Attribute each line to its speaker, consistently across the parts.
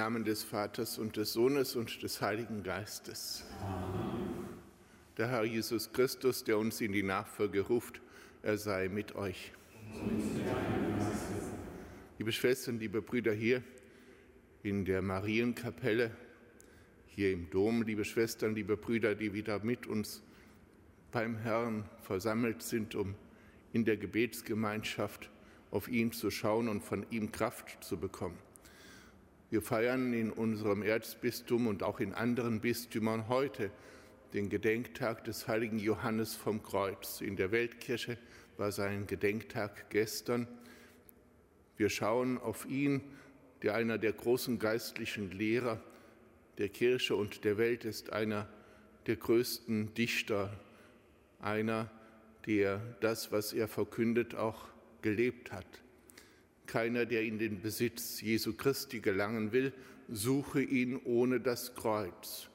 Speaker 1: Namen des Vaters und des Sohnes und des Heiligen Geistes. Amen. Der Herr Jesus Christus, der uns in die Nachfolge ruft, er sei mit euch. Liebe Schwestern, liebe Brüder hier in der Marienkapelle, hier im Dom, liebe Schwestern, liebe Brüder, die wieder mit uns beim Herrn versammelt sind, um in der Gebetsgemeinschaft auf ihn zu schauen und von ihm Kraft zu bekommen. Wir feiern in unserem Erzbistum und auch in anderen Bistümern heute den Gedenktag des heiligen Johannes vom Kreuz. In der Weltkirche war sein Gedenktag gestern. Wir schauen auf ihn, der einer der großen geistlichen Lehrer der Kirche und der Welt ist, einer der größten Dichter, einer, der das, was er verkündet, auch gelebt hat. Keiner, der in den Besitz Jesu Christi gelangen will, suche ihn ohne das Kreuz.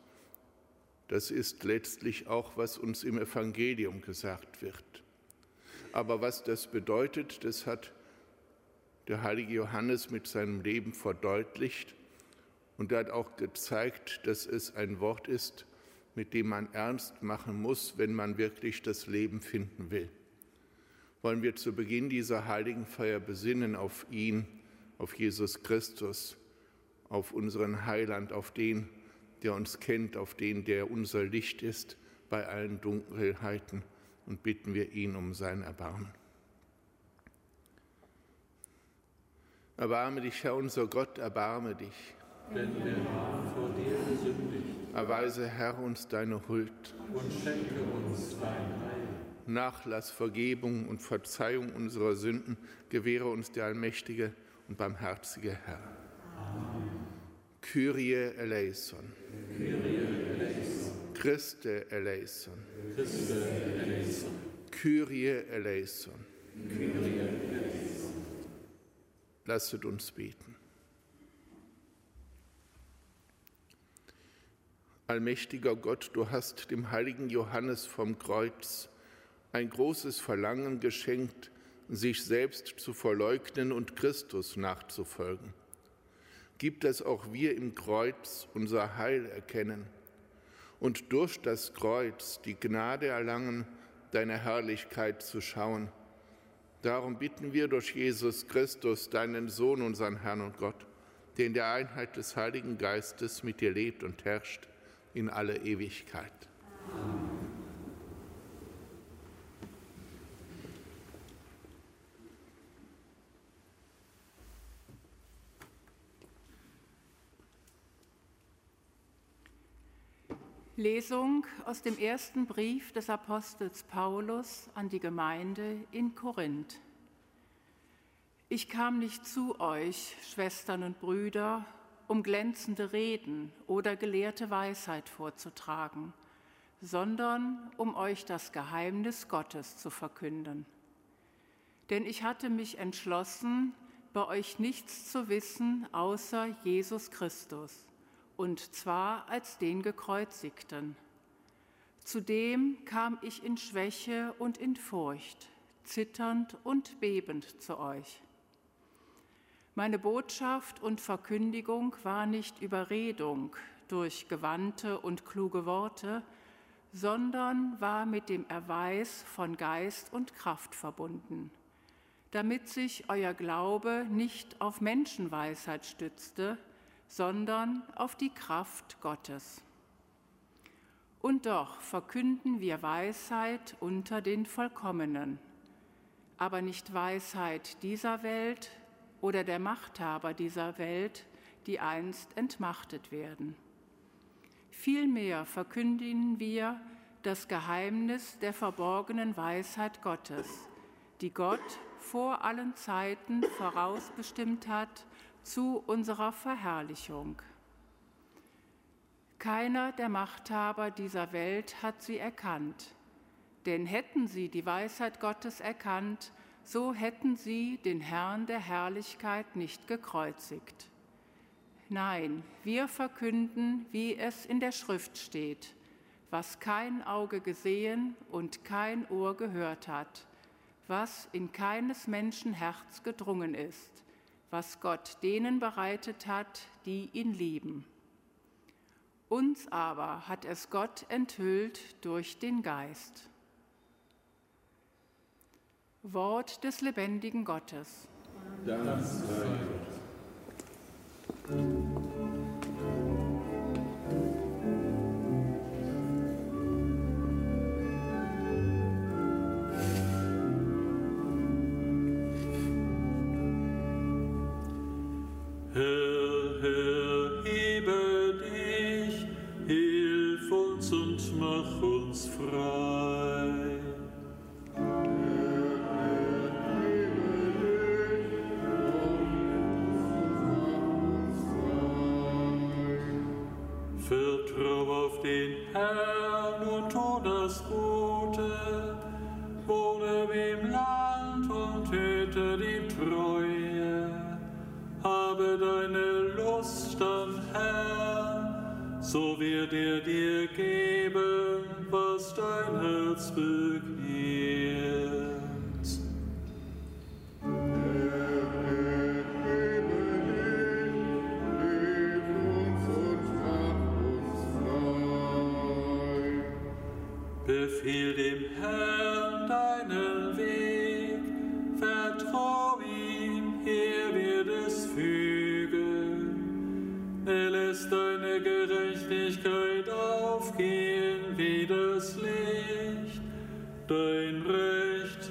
Speaker 1: Das ist letztlich auch, was uns im Evangelium gesagt wird. Aber was das bedeutet, das hat der heilige Johannes mit seinem Leben verdeutlicht und er hat auch gezeigt, dass es ein Wort ist, mit dem man ernst machen muss, wenn man wirklich das Leben finden will wollen wir zu Beginn dieser heiligen Feier besinnen auf ihn, auf Jesus Christus, auf unseren Heiland, auf den, der uns kennt, auf den, der unser Licht ist bei allen Dunkelheiten und bitten wir ihn um sein Erbarmen. Erbarme dich, Herr unser Gott, erbarme dich.
Speaker 2: Denn wir haben vor dir gesündigt.
Speaker 1: Erweise, Herr, uns deine Huld.
Speaker 2: Und schenke uns dein Heil.
Speaker 1: Nachlass, Vergebung und Verzeihung unserer Sünden gewähre uns der allmächtige und barmherzige Herr. Amen. Kyrie eleison.
Speaker 2: Kyrie eleison.
Speaker 1: Christe eleison.
Speaker 2: Christe eleison.
Speaker 1: Kyrie eleison.
Speaker 2: Kyrie eleison.
Speaker 1: Lasset uns beten. Allmächtiger Gott, du hast dem heiligen Johannes vom Kreuz ein großes Verlangen geschenkt, sich selbst zu verleugnen und Christus nachzufolgen. Gib, dass auch wir im Kreuz unser Heil erkennen und durch das Kreuz die Gnade erlangen, deine Herrlichkeit zu schauen. Darum bitten wir durch Jesus Christus, deinen Sohn, unseren Herrn und Gott, der in der Einheit des Heiligen Geistes mit dir lebt und herrscht in alle Ewigkeit. Amen.
Speaker 3: Lesung aus dem ersten Brief des Apostels Paulus an die Gemeinde in Korinth. Ich kam nicht zu euch, Schwestern und Brüder, um glänzende Reden oder gelehrte Weisheit vorzutragen, sondern um euch das Geheimnis Gottes zu verkünden. Denn ich hatte mich entschlossen, bei euch nichts zu wissen außer Jesus Christus und zwar als den Gekreuzigten. Zudem kam ich in Schwäche und in Furcht, zitternd und bebend zu euch. Meine Botschaft und Verkündigung war nicht Überredung durch gewandte und kluge Worte, sondern war mit dem Erweis von Geist und Kraft verbunden, damit sich euer Glaube nicht auf Menschenweisheit stützte, sondern auf die Kraft Gottes. Und doch verkünden wir Weisheit unter den Vollkommenen, aber nicht Weisheit dieser Welt oder der Machthaber dieser Welt, die einst entmachtet werden. Vielmehr verkündigen wir das Geheimnis der verborgenen Weisheit Gottes, die Gott vor allen Zeiten vorausbestimmt hat zu unserer Verherrlichung. Keiner der Machthaber dieser Welt hat sie erkannt, denn hätten sie die Weisheit Gottes erkannt, so hätten sie den Herrn der Herrlichkeit nicht gekreuzigt. Nein, wir verkünden, wie es in der Schrift steht, was kein Auge gesehen und kein Ohr gehört hat, was in keines Menschen Herz gedrungen ist was Gott denen bereitet hat, die ihn lieben. Uns aber hat es Gott enthüllt durch den Geist. Wort des lebendigen Gottes.
Speaker 4: Dank sei Gott.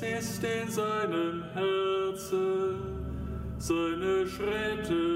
Speaker 5: Ist in seinem Herzen, seine Schritte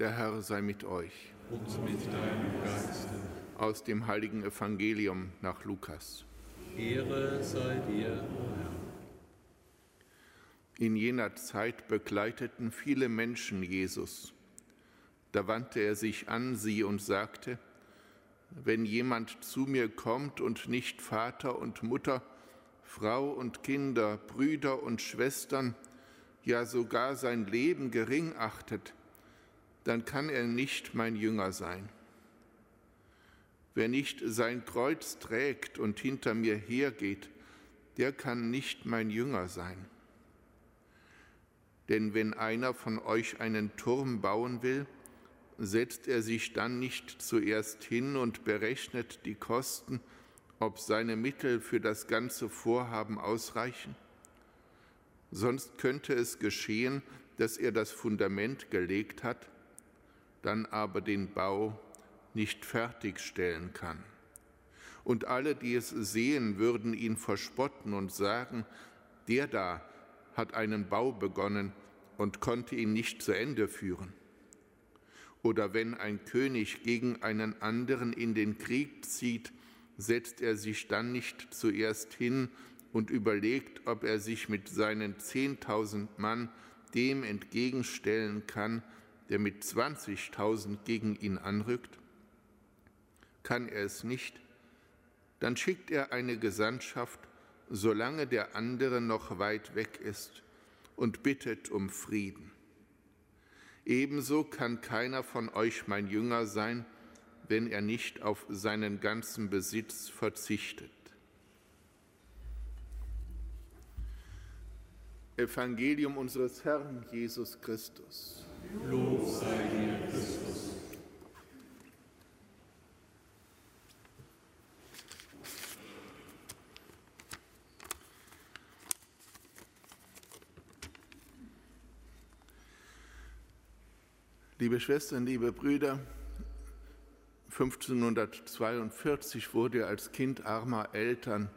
Speaker 1: Der Herr sei mit euch.
Speaker 4: Und mit deinem Geiste.
Speaker 1: Aus dem heiligen Evangelium nach Lukas.
Speaker 4: Ehre sei dir, Herr.
Speaker 1: In jener Zeit begleiteten viele Menschen Jesus. Da wandte er sich an sie und sagte, wenn jemand zu mir kommt und nicht Vater und Mutter, Frau und Kinder, Brüder und Schwestern, ja sogar sein Leben gering achtet, dann kann er nicht mein Jünger sein. Wer nicht sein Kreuz trägt und hinter mir hergeht, der kann nicht mein Jünger sein. Denn wenn einer von euch einen Turm bauen will, setzt er sich dann nicht zuerst hin und berechnet die Kosten, ob seine Mittel für das ganze Vorhaben ausreichen? Sonst könnte es geschehen, dass er das Fundament gelegt hat dann aber den Bau nicht fertigstellen kann. Und alle, die es sehen, würden ihn verspotten und sagen, der da hat einen Bau begonnen und konnte ihn nicht zu Ende führen. Oder wenn ein König gegen einen anderen in den Krieg zieht, setzt er sich dann nicht zuerst hin und überlegt, ob er sich mit seinen 10.000 Mann dem entgegenstellen kann, der mit 20.000 gegen ihn anrückt? Kann er es nicht, dann schickt er eine Gesandtschaft, solange der andere noch weit weg ist, und bittet um Frieden. Ebenso kann keiner von euch mein Jünger sein, wenn er nicht auf seinen ganzen Besitz verzichtet. Evangelium unseres Herrn Jesus Christus.
Speaker 2: Lob sei dir, Christus.
Speaker 1: Liebe Schwestern, liebe Brüder, 1542 wurde er als Kind armer Eltern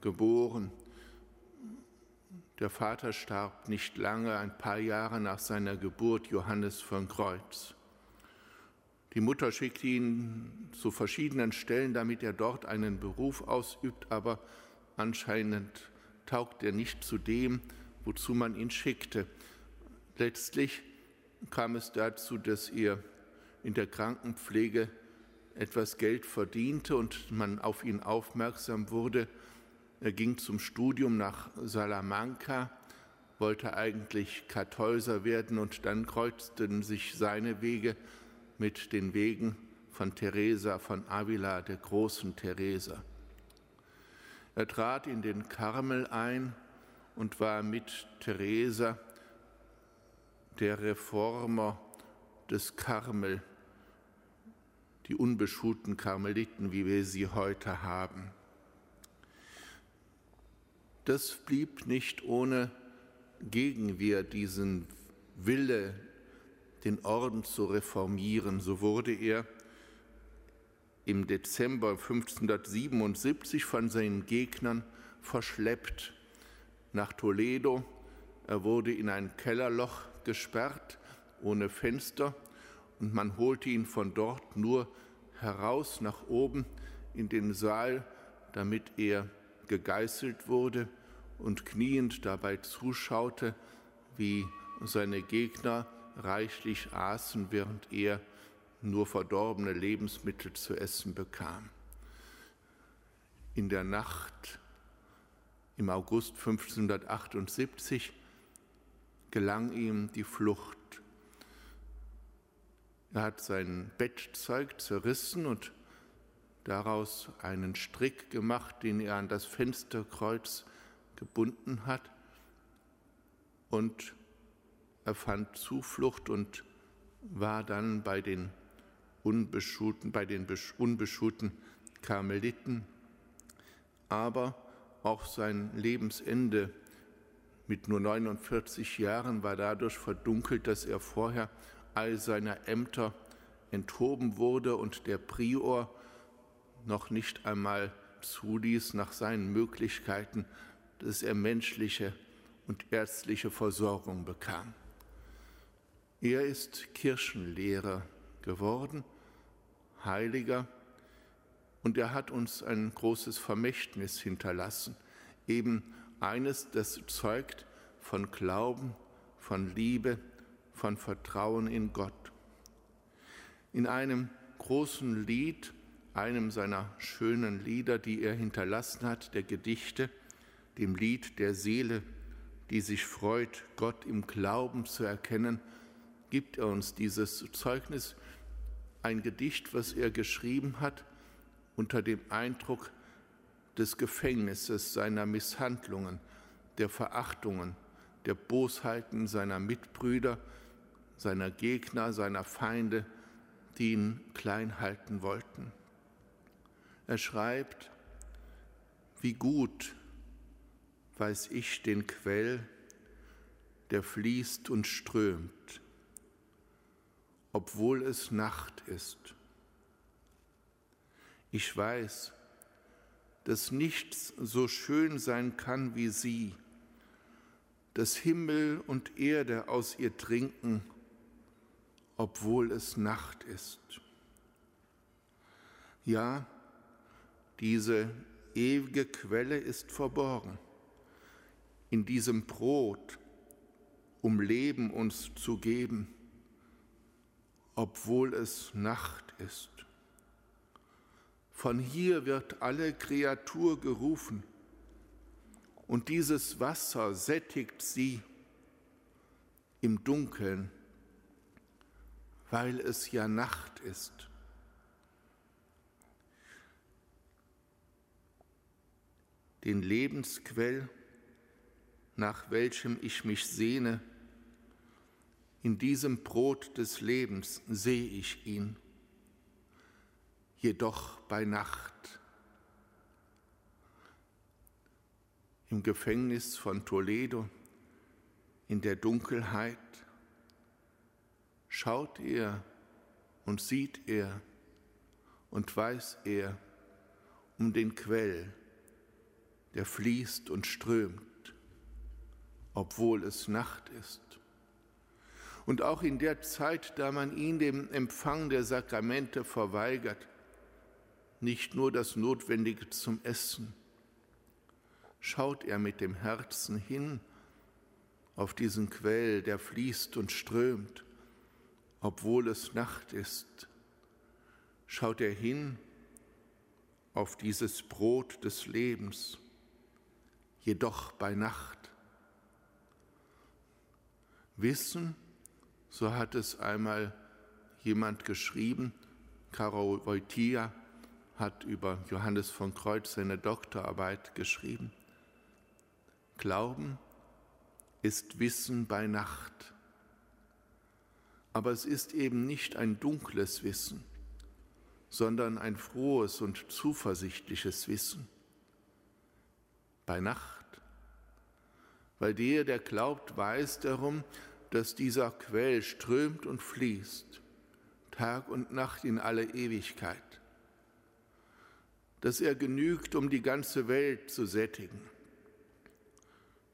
Speaker 1: geboren. Der Vater starb nicht lange, ein paar Jahre nach seiner Geburt, Johannes von Kreuz. Die Mutter schickte ihn zu verschiedenen Stellen, damit er dort einen Beruf ausübt, aber anscheinend taugt er nicht zu dem, wozu man ihn schickte. Letztlich kam es dazu, dass er in der Krankenpflege etwas Geld verdiente und man auf ihn aufmerksam wurde. Er ging zum Studium nach Salamanca, wollte eigentlich Kartäuser werden und dann kreuzten sich seine Wege mit den Wegen von Teresa von Avila, der großen Teresa. Er trat in den Karmel ein und war mit Teresa der Reformer des Karmel, die unbeschuhten Karmeliten, wie wir sie heute haben. Das blieb nicht ohne Gegenwehr, diesen Wille, den Orden zu reformieren. So wurde er im Dezember 1577 von seinen Gegnern verschleppt nach Toledo. Er wurde in ein Kellerloch gesperrt, ohne Fenster, und man holte ihn von dort nur heraus nach oben in den Saal, damit er gegeißelt wurde und kniend dabei zuschaute, wie seine Gegner reichlich aßen, während er nur verdorbene Lebensmittel zu essen bekam. In der Nacht im August 1578 gelang ihm die Flucht. Er hat sein Bettzeug zerrissen und daraus einen Strick gemacht, den er an das Fensterkreuz gebunden hat. Und er fand Zuflucht und war dann bei den unbeschuhten, bei den unbeschuhten Karmeliten. Aber auch sein Lebensende mit nur 49 Jahren war dadurch verdunkelt, dass er vorher all seiner Ämter enthoben wurde und der Prior noch nicht einmal zuließ nach seinen Möglichkeiten, dass er menschliche und ärztliche Versorgung bekam. Er ist Kirchenlehrer geworden, Heiliger, und er hat uns ein großes Vermächtnis hinterlassen, eben eines, das zeugt von Glauben, von Liebe, von Vertrauen in Gott. In einem großen Lied, einem seiner schönen Lieder, die er hinterlassen hat, der Gedichte, dem Lied der Seele, die sich freut, Gott im Glauben zu erkennen, gibt er uns dieses Zeugnis, ein Gedicht, was er geschrieben hat unter dem Eindruck des Gefängnisses, seiner Misshandlungen, der Verachtungen, der Bosheiten seiner Mitbrüder, seiner Gegner, seiner Feinde, die ihn klein halten wollten. Er schreibt, wie gut weiß ich den Quell, der fließt und strömt, obwohl es Nacht ist. Ich weiß, dass nichts so schön sein kann wie sie, dass Himmel und Erde aus ihr trinken, obwohl es Nacht ist. Ja, diese ewige Quelle ist verborgen. In diesem Brot, um Leben uns zu geben, obwohl es Nacht ist. Von hier wird alle Kreatur gerufen, und dieses Wasser sättigt sie im Dunkeln, weil es ja Nacht ist. Den Lebensquell, nach welchem ich mich sehne, in diesem Brot des Lebens sehe ich ihn, jedoch bei Nacht. Im Gefängnis von Toledo, in der Dunkelheit, schaut er und sieht er und weiß er um den Quell, der fließt und strömt, obwohl es Nacht ist. Und auch in der Zeit, da man ihn dem Empfang der Sakramente verweigert, nicht nur das Notwendige zum Essen, schaut er mit dem Herzen hin auf diesen Quell, der fließt und strömt, obwohl es Nacht ist. Schaut er hin auf dieses Brot des Lebens, jedoch bei Nacht. Wissen, so hat es einmal jemand geschrieben, Karol Wojtyła hat über Johannes von Kreuz seine Doktorarbeit geschrieben. Glauben ist Wissen bei Nacht. Aber es ist eben nicht ein dunkles Wissen, sondern ein frohes und zuversichtliches Wissen. Bei Nacht. Weil der, der glaubt, weiß darum, dass dieser Quell strömt und fließt, Tag und Nacht in alle Ewigkeit, dass er genügt, um die ganze Welt zu sättigen,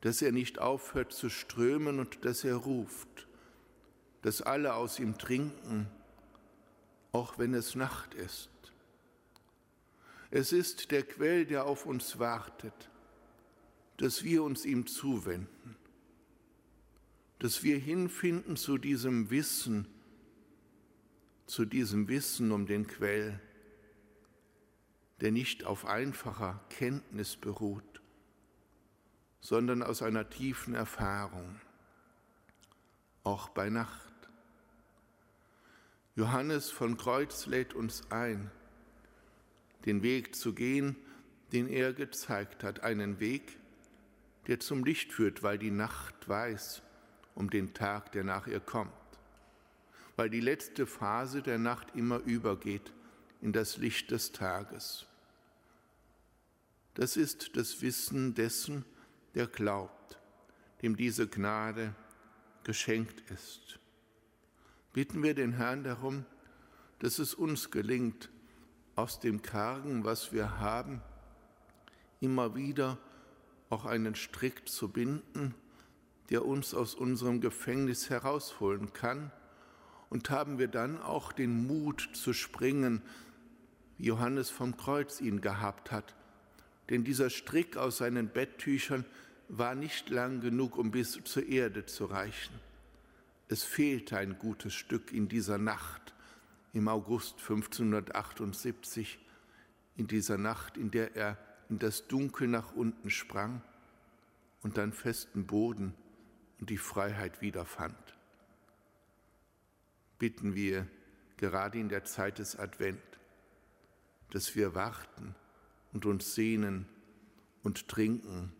Speaker 1: dass er nicht aufhört zu strömen und dass er ruft, dass alle aus ihm trinken, auch wenn es Nacht ist. Es ist der Quell, der auf uns wartet, dass wir uns ihm zuwenden dass wir hinfinden zu diesem Wissen, zu diesem Wissen um den Quell, der nicht auf einfacher Kenntnis beruht, sondern aus einer tiefen Erfahrung, auch bei Nacht. Johannes von Kreuz lädt uns ein, den Weg zu gehen, den er gezeigt hat, einen Weg, der zum Licht führt, weil die Nacht weiß, um den Tag, der nach ihr kommt, weil die letzte Phase der Nacht immer übergeht in das Licht des Tages. Das ist das Wissen dessen, der glaubt, dem diese Gnade geschenkt ist. Bitten wir den Herrn darum, dass es uns gelingt, aus dem Kargen, was wir haben, immer wieder auch einen Strick zu binden, der uns aus unserem Gefängnis herausholen kann. Und haben wir dann auch den Mut zu springen, wie Johannes vom Kreuz ihn gehabt hat. Denn dieser Strick aus seinen Betttüchern war nicht lang genug, um bis zur Erde zu reichen. Es fehlte ein gutes Stück in dieser Nacht im August 1578, in dieser Nacht, in der er in das Dunkel nach unten sprang und dann festen Boden und die Freiheit wiederfand. Bitten wir gerade in der Zeit des Advent, dass wir warten und uns sehnen und trinken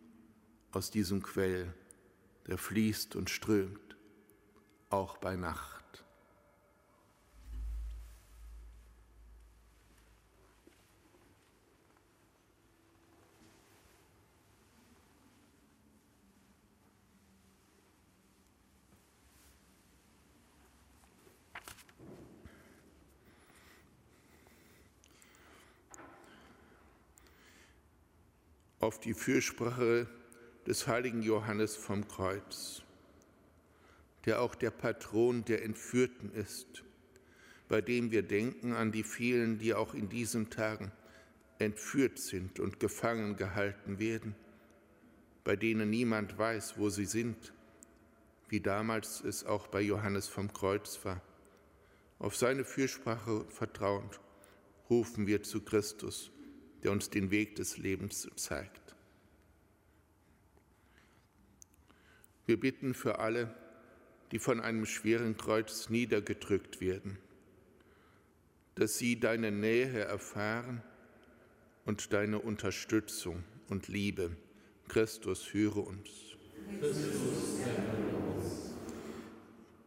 Speaker 1: aus diesem Quell, der fließt und strömt, auch bei Nacht. Auf die Fürsprache des heiligen Johannes vom Kreuz, der auch der Patron der Entführten ist, bei dem wir denken an die vielen, die auch in diesen Tagen entführt sind und gefangen gehalten werden, bei denen niemand weiß, wo sie sind, wie damals es auch bei Johannes vom Kreuz war. Auf seine Fürsprache vertrauend rufen wir zu Christus, der uns den Weg des Lebens zeigt. Wir bitten für alle, die von einem schweren Kreuz niedergedrückt werden, dass sie deine Nähe erfahren und deine Unterstützung und Liebe. Christus, höre uns. Christus,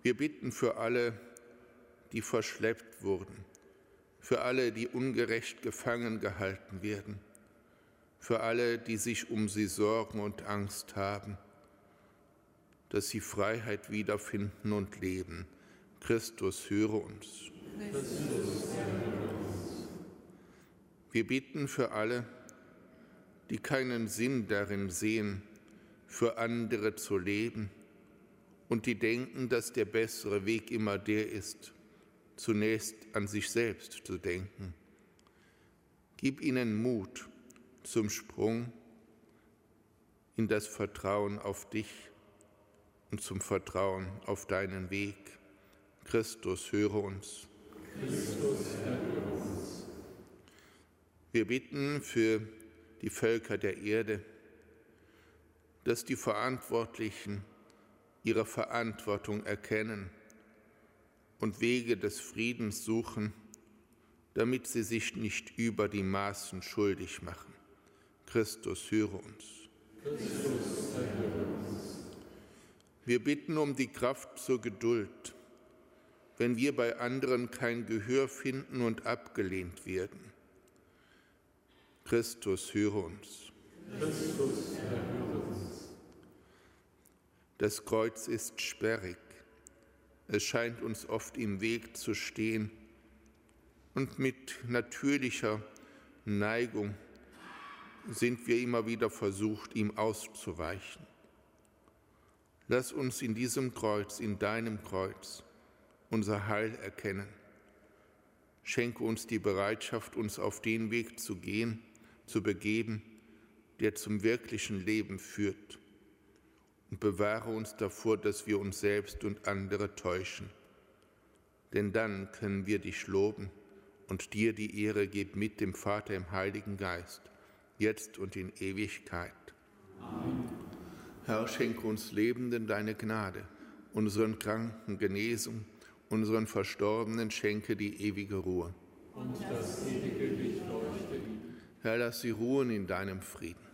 Speaker 1: Wir bitten für alle, die verschleppt wurden, für alle, die ungerecht gefangen gehalten werden, für alle, die sich um sie sorgen und Angst haben, dass sie Freiheit wiederfinden und leben. Christus, höre uns. Wir bitten für alle, die keinen Sinn darin sehen, für andere zu leben und die denken, dass der bessere Weg immer der ist, zunächst an sich selbst zu denken. Gib ihnen Mut zum Sprung in das Vertrauen auf dich und zum Vertrauen auf deinen Weg. Christus, höre uns. Christus, höre uns. Wir bitten für die Völker der Erde, dass die Verantwortlichen ihre Verantwortung erkennen und Wege des Friedens suchen, damit sie sich nicht über die Maßen schuldig machen. Christus, höre uns. Wir bitten um die Kraft zur Geduld, wenn wir bei anderen kein Gehör finden und abgelehnt werden. Christus, höre uns. Christus, höre uns. Das Kreuz ist sperrig. Es scheint uns oft im Weg zu stehen und mit natürlicher Neigung sind wir immer wieder versucht, ihm auszuweichen. Lass uns in diesem Kreuz, in deinem Kreuz, unser Heil erkennen. Schenke uns die Bereitschaft, uns auf den Weg zu gehen, zu begeben, der zum wirklichen Leben führt. Und bewahre uns davor, dass wir uns selbst und andere täuschen. Denn dann können wir dich loben und dir die Ehre geben mit dem Vater im Heiligen Geist, jetzt und in Ewigkeit. Amen. Herr, schenke uns Lebenden deine Gnade, unseren Kranken Genesung, unseren Verstorbenen schenke die ewige Ruhe. Und das ewige Licht leuchte Herr, lass sie ruhen in deinem Frieden.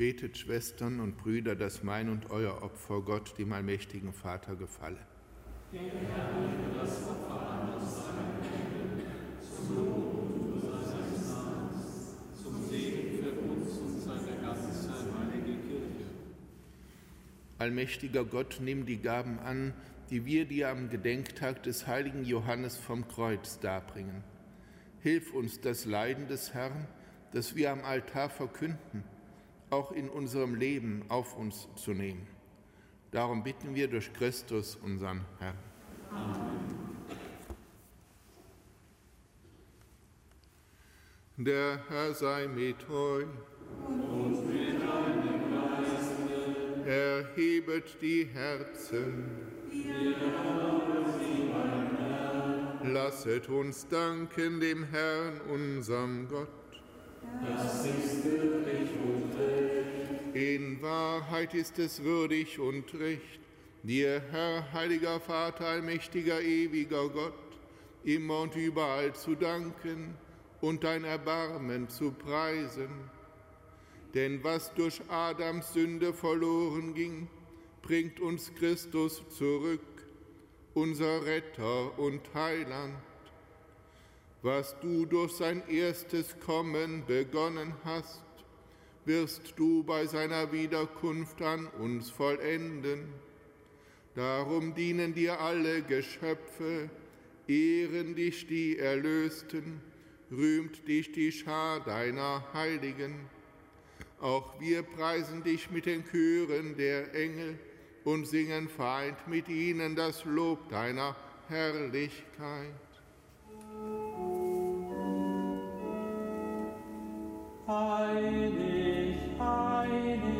Speaker 1: Betet, Schwestern und Brüder, dass mein und euer Opfer Gott, dem allmächtigen Vater, gefalle. Der Herr nimmt das Opfer an aus seinem Leben, zum Lob und
Speaker 4: Ruhe seines Namens, zum Segen für uns und seine ganze heilige Kirche.
Speaker 1: Allmächtiger Gott, nimm die Gaben an, die wir dir am Gedenktag des heiligen Johannes vom Kreuz darbringen. Hilf uns das Leiden des Herrn, das wir am Altar verkünden auch in unserem Leben auf uns zu nehmen. Darum bitten wir durch Christus, unseren Herrn. Amen. Der Herr sei mit euch. Und mit deinem Geiste. Erhebet die Herzen. Lasset uns danken dem Herrn, unserem Gott.
Speaker 2: Das ist recht.
Speaker 1: In Wahrheit ist es würdig und recht, dir, Herr, heiliger Vater, allmächtiger, ewiger Gott, immer und überall zu danken und dein Erbarmen zu preisen. Denn was durch Adams Sünde verloren ging, bringt uns Christus zurück, unser Retter und Heiland. Was du durch sein erstes Kommen begonnen hast, wirst du bei seiner Wiederkunft an uns vollenden. Darum dienen dir alle Geschöpfe, ehren dich die Erlösten, rühmt dich die Schar deiner Heiligen. Auch wir preisen dich mit den Chören der Engel und singen vereint mit ihnen das Lob deiner Herrlichkeit.
Speaker 4: Heilig, heilig,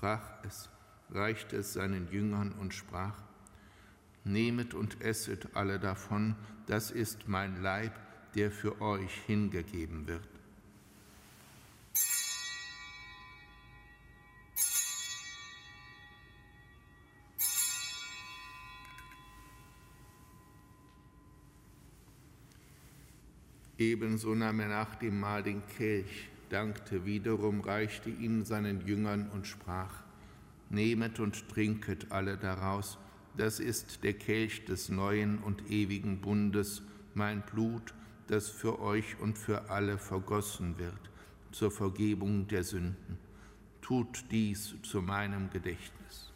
Speaker 1: brach es, reichte es seinen Jüngern und sprach, Nehmet und esset alle davon, das ist mein Leib, der für euch hingegeben wird. Ebenso nahm er nach dem Mahl den Kelch, dankte wiederum, reichte ihn seinen Jüngern und sprach, Nehmet und trinket alle daraus, das ist der Kelch des neuen und ewigen Bundes, mein Blut, das für euch und für alle vergossen wird, zur Vergebung der Sünden. Tut dies zu meinem Gedächtnis.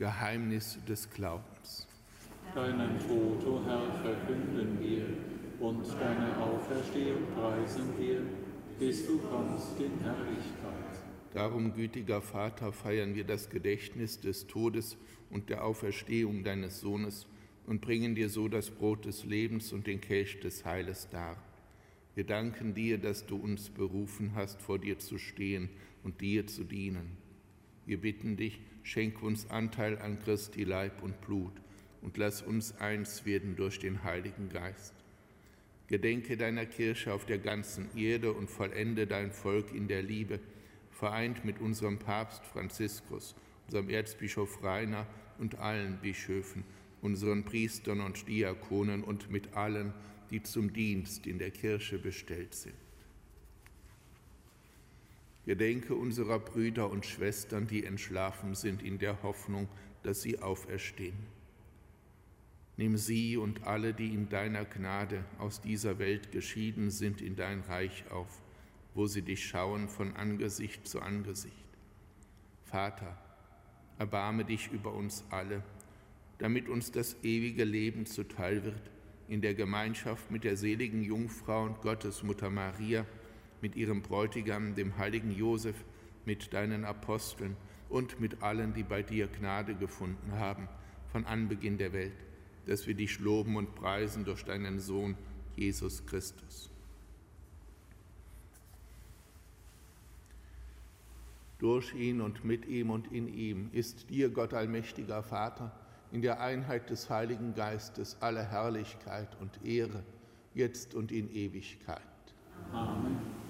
Speaker 1: Geheimnis des Glaubens.
Speaker 4: Deinen Tod, o Herr, verkünden wir und deine Auferstehung preisen wir, bis du kommst in Herrlichkeit.
Speaker 1: Darum, gütiger Vater, feiern wir das Gedächtnis des Todes und der Auferstehung deines Sohnes und bringen dir so das Brot des Lebens und den Kelch des Heiles dar. Wir danken dir, dass du uns berufen hast, vor dir zu stehen und dir zu dienen. Wir bitten dich, schenk uns Anteil an Christi Leib und Blut und lass uns eins werden durch den Heiligen Geist. Gedenke deiner Kirche auf der ganzen Erde und vollende dein Volk in der Liebe, vereint mit unserem Papst Franziskus, unserem Erzbischof Rainer und allen Bischöfen, unseren Priestern und Diakonen und mit allen, die zum Dienst in der Kirche bestellt sind. Gedenke unserer Brüder und Schwestern, die entschlafen sind, in der Hoffnung, dass sie auferstehen. Nimm sie und alle, die in deiner Gnade aus dieser Welt geschieden sind, in dein Reich auf, wo sie dich schauen von Angesicht zu Angesicht. Vater, erbarme dich über uns alle, damit uns das ewige Leben zuteil wird, in der Gemeinschaft mit der seligen Jungfrau und Gottesmutter Maria, mit ihrem Bräutigam, dem heiligen Josef, mit deinen Aposteln und mit allen, die bei dir Gnade gefunden haben, von Anbeginn der Welt, dass wir dich loben und preisen durch deinen Sohn, Jesus Christus. Durch ihn und mit ihm und in ihm ist dir, Gott allmächtiger Vater, in der Einheit des Heiligen Geistes alle Herrlichkeit und Ehre, jetzt und in Ewigkeit. Amen.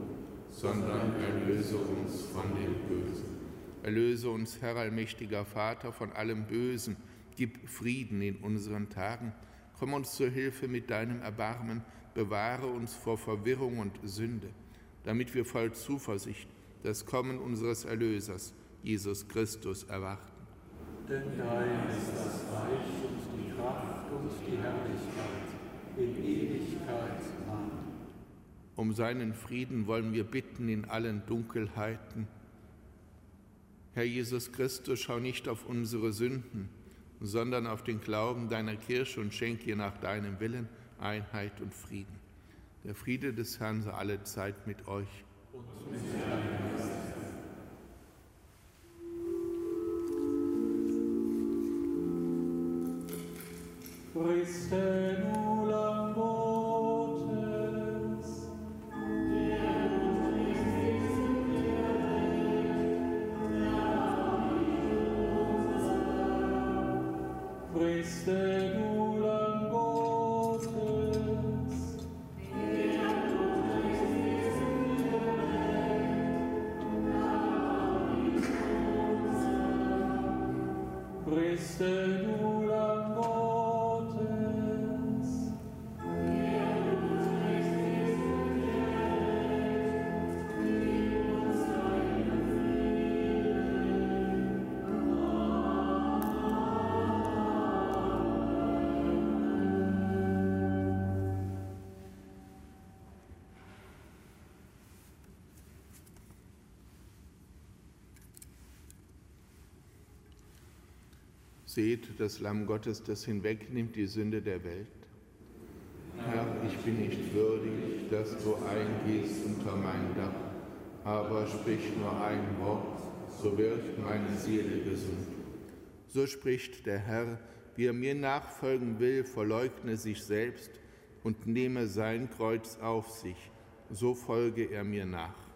Speaker 1: sondern erlöse uns von dem Bösen. Erlöse uns, Herr allmächtiger Vater, von allem Bösen. Gib Frieden in unseren Tagen. Komm uns zur Hilfe mit deinem Erbarmen. Bewahre uns vor Verwirrung und Sünde, damit wir voll Zuversicht das Kommen unseres Erlösers, Jesus Christus, erwarten.
Speaker 4: Denn dein ist das Reich und die Kraft und die Herrlichkeit in Ewigkeit.
Speaker 1: Um seinen Frieden wollen wir bitten in allen Dunkelheiten. Herr Jesus Christus, schau nicht auf unsere Sünden, sondern auf den Glauben deiner Kirche und schenk ihr nach deinem Willen Einheit und Frieden. Der Friede des Herrn sei alle Zeit mit euch. Und mit
Speaker 4: Christe
Speaker 1: Seht das Lamm Gottes, das hinwegnimmt die Sünde der Welt. Herr, ich bin nicht würdig, dass du eingehst unter mein Dach, aber sprich nur ein Wort, so wird meine Seele gesund. So spricht der Herr, wie er mir nachfolgen will, verleugne sich selbst und nehme sein Kreuz auf sich, so folge er mir nach.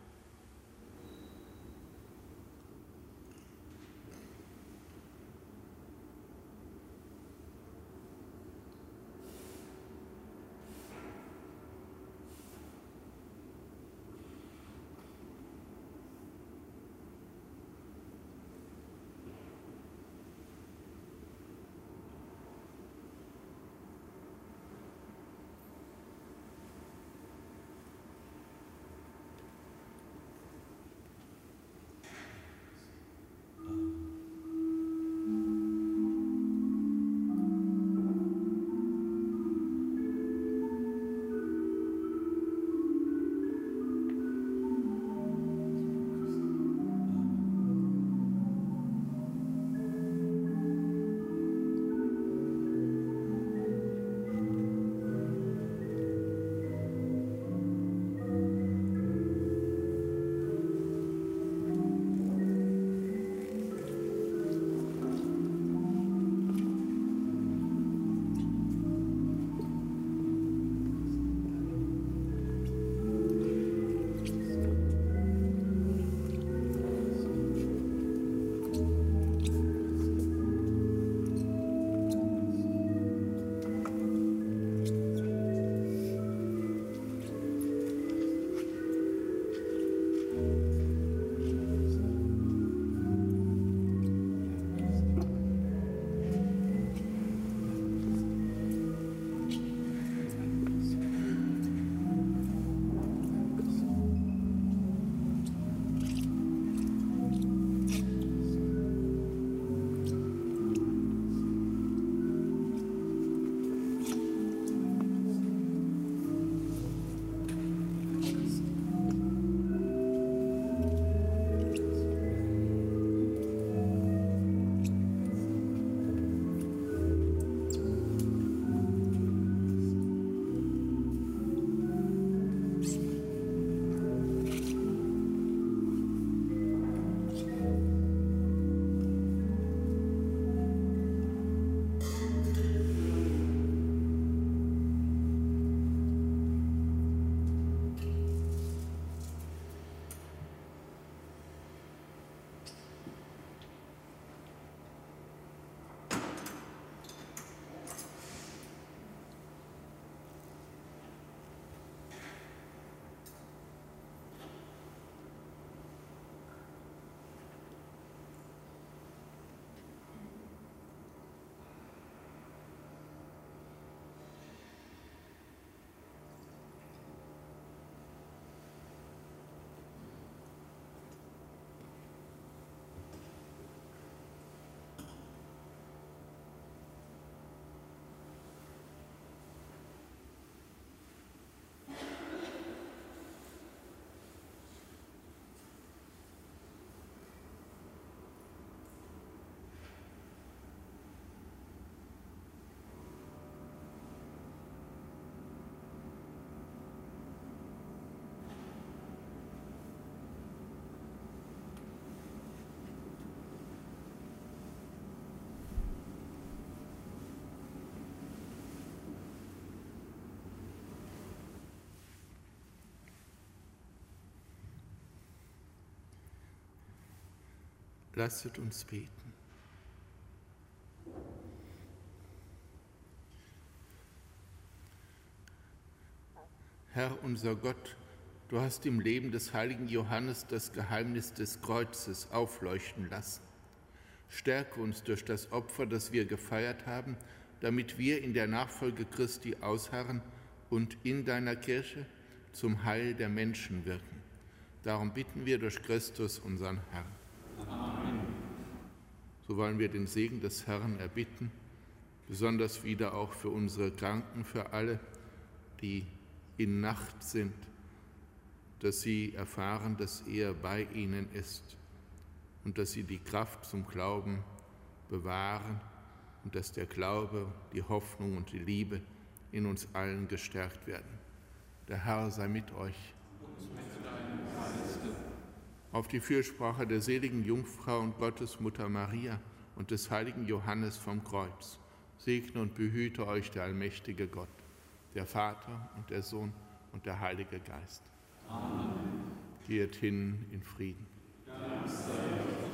Speaker 1: Lasset uns beten. Herr unser Gott, du hast im Leben des heiligen Johannes das Geheimnis des Kreuzes aufleuchten lassen. Stärke uns durch das Opfer, das wir gefeiert haben, damit wir in der Nachfolge Christi ausharren und in deiner Kirche zum Heil der Menschen wirken. Darum bitten wir durch Christus, unseren Herrn. So wollen wir den Segen des Herrn erbitten, besonders wieder auch für unsere Kranken, für alle, die in Nacht sind, dass sie erfahren, dass er bei ihnen ist und dass sie die Kraft zum Glauben bewahren und dass der Glaube, die Hoffnung und die Liebe in uns allen gestärkt werden. Der Herr sei mit euch. Auf die Fürsprache der seligen Jungfrau und Gottesmutter Maria und des heiligen Johannes vom Kreuz segne und behüte euch der allmächtige Gott der Vater und der Sohn und der Heilige Geist. Amen. Geht hin in Frieden. Dank sei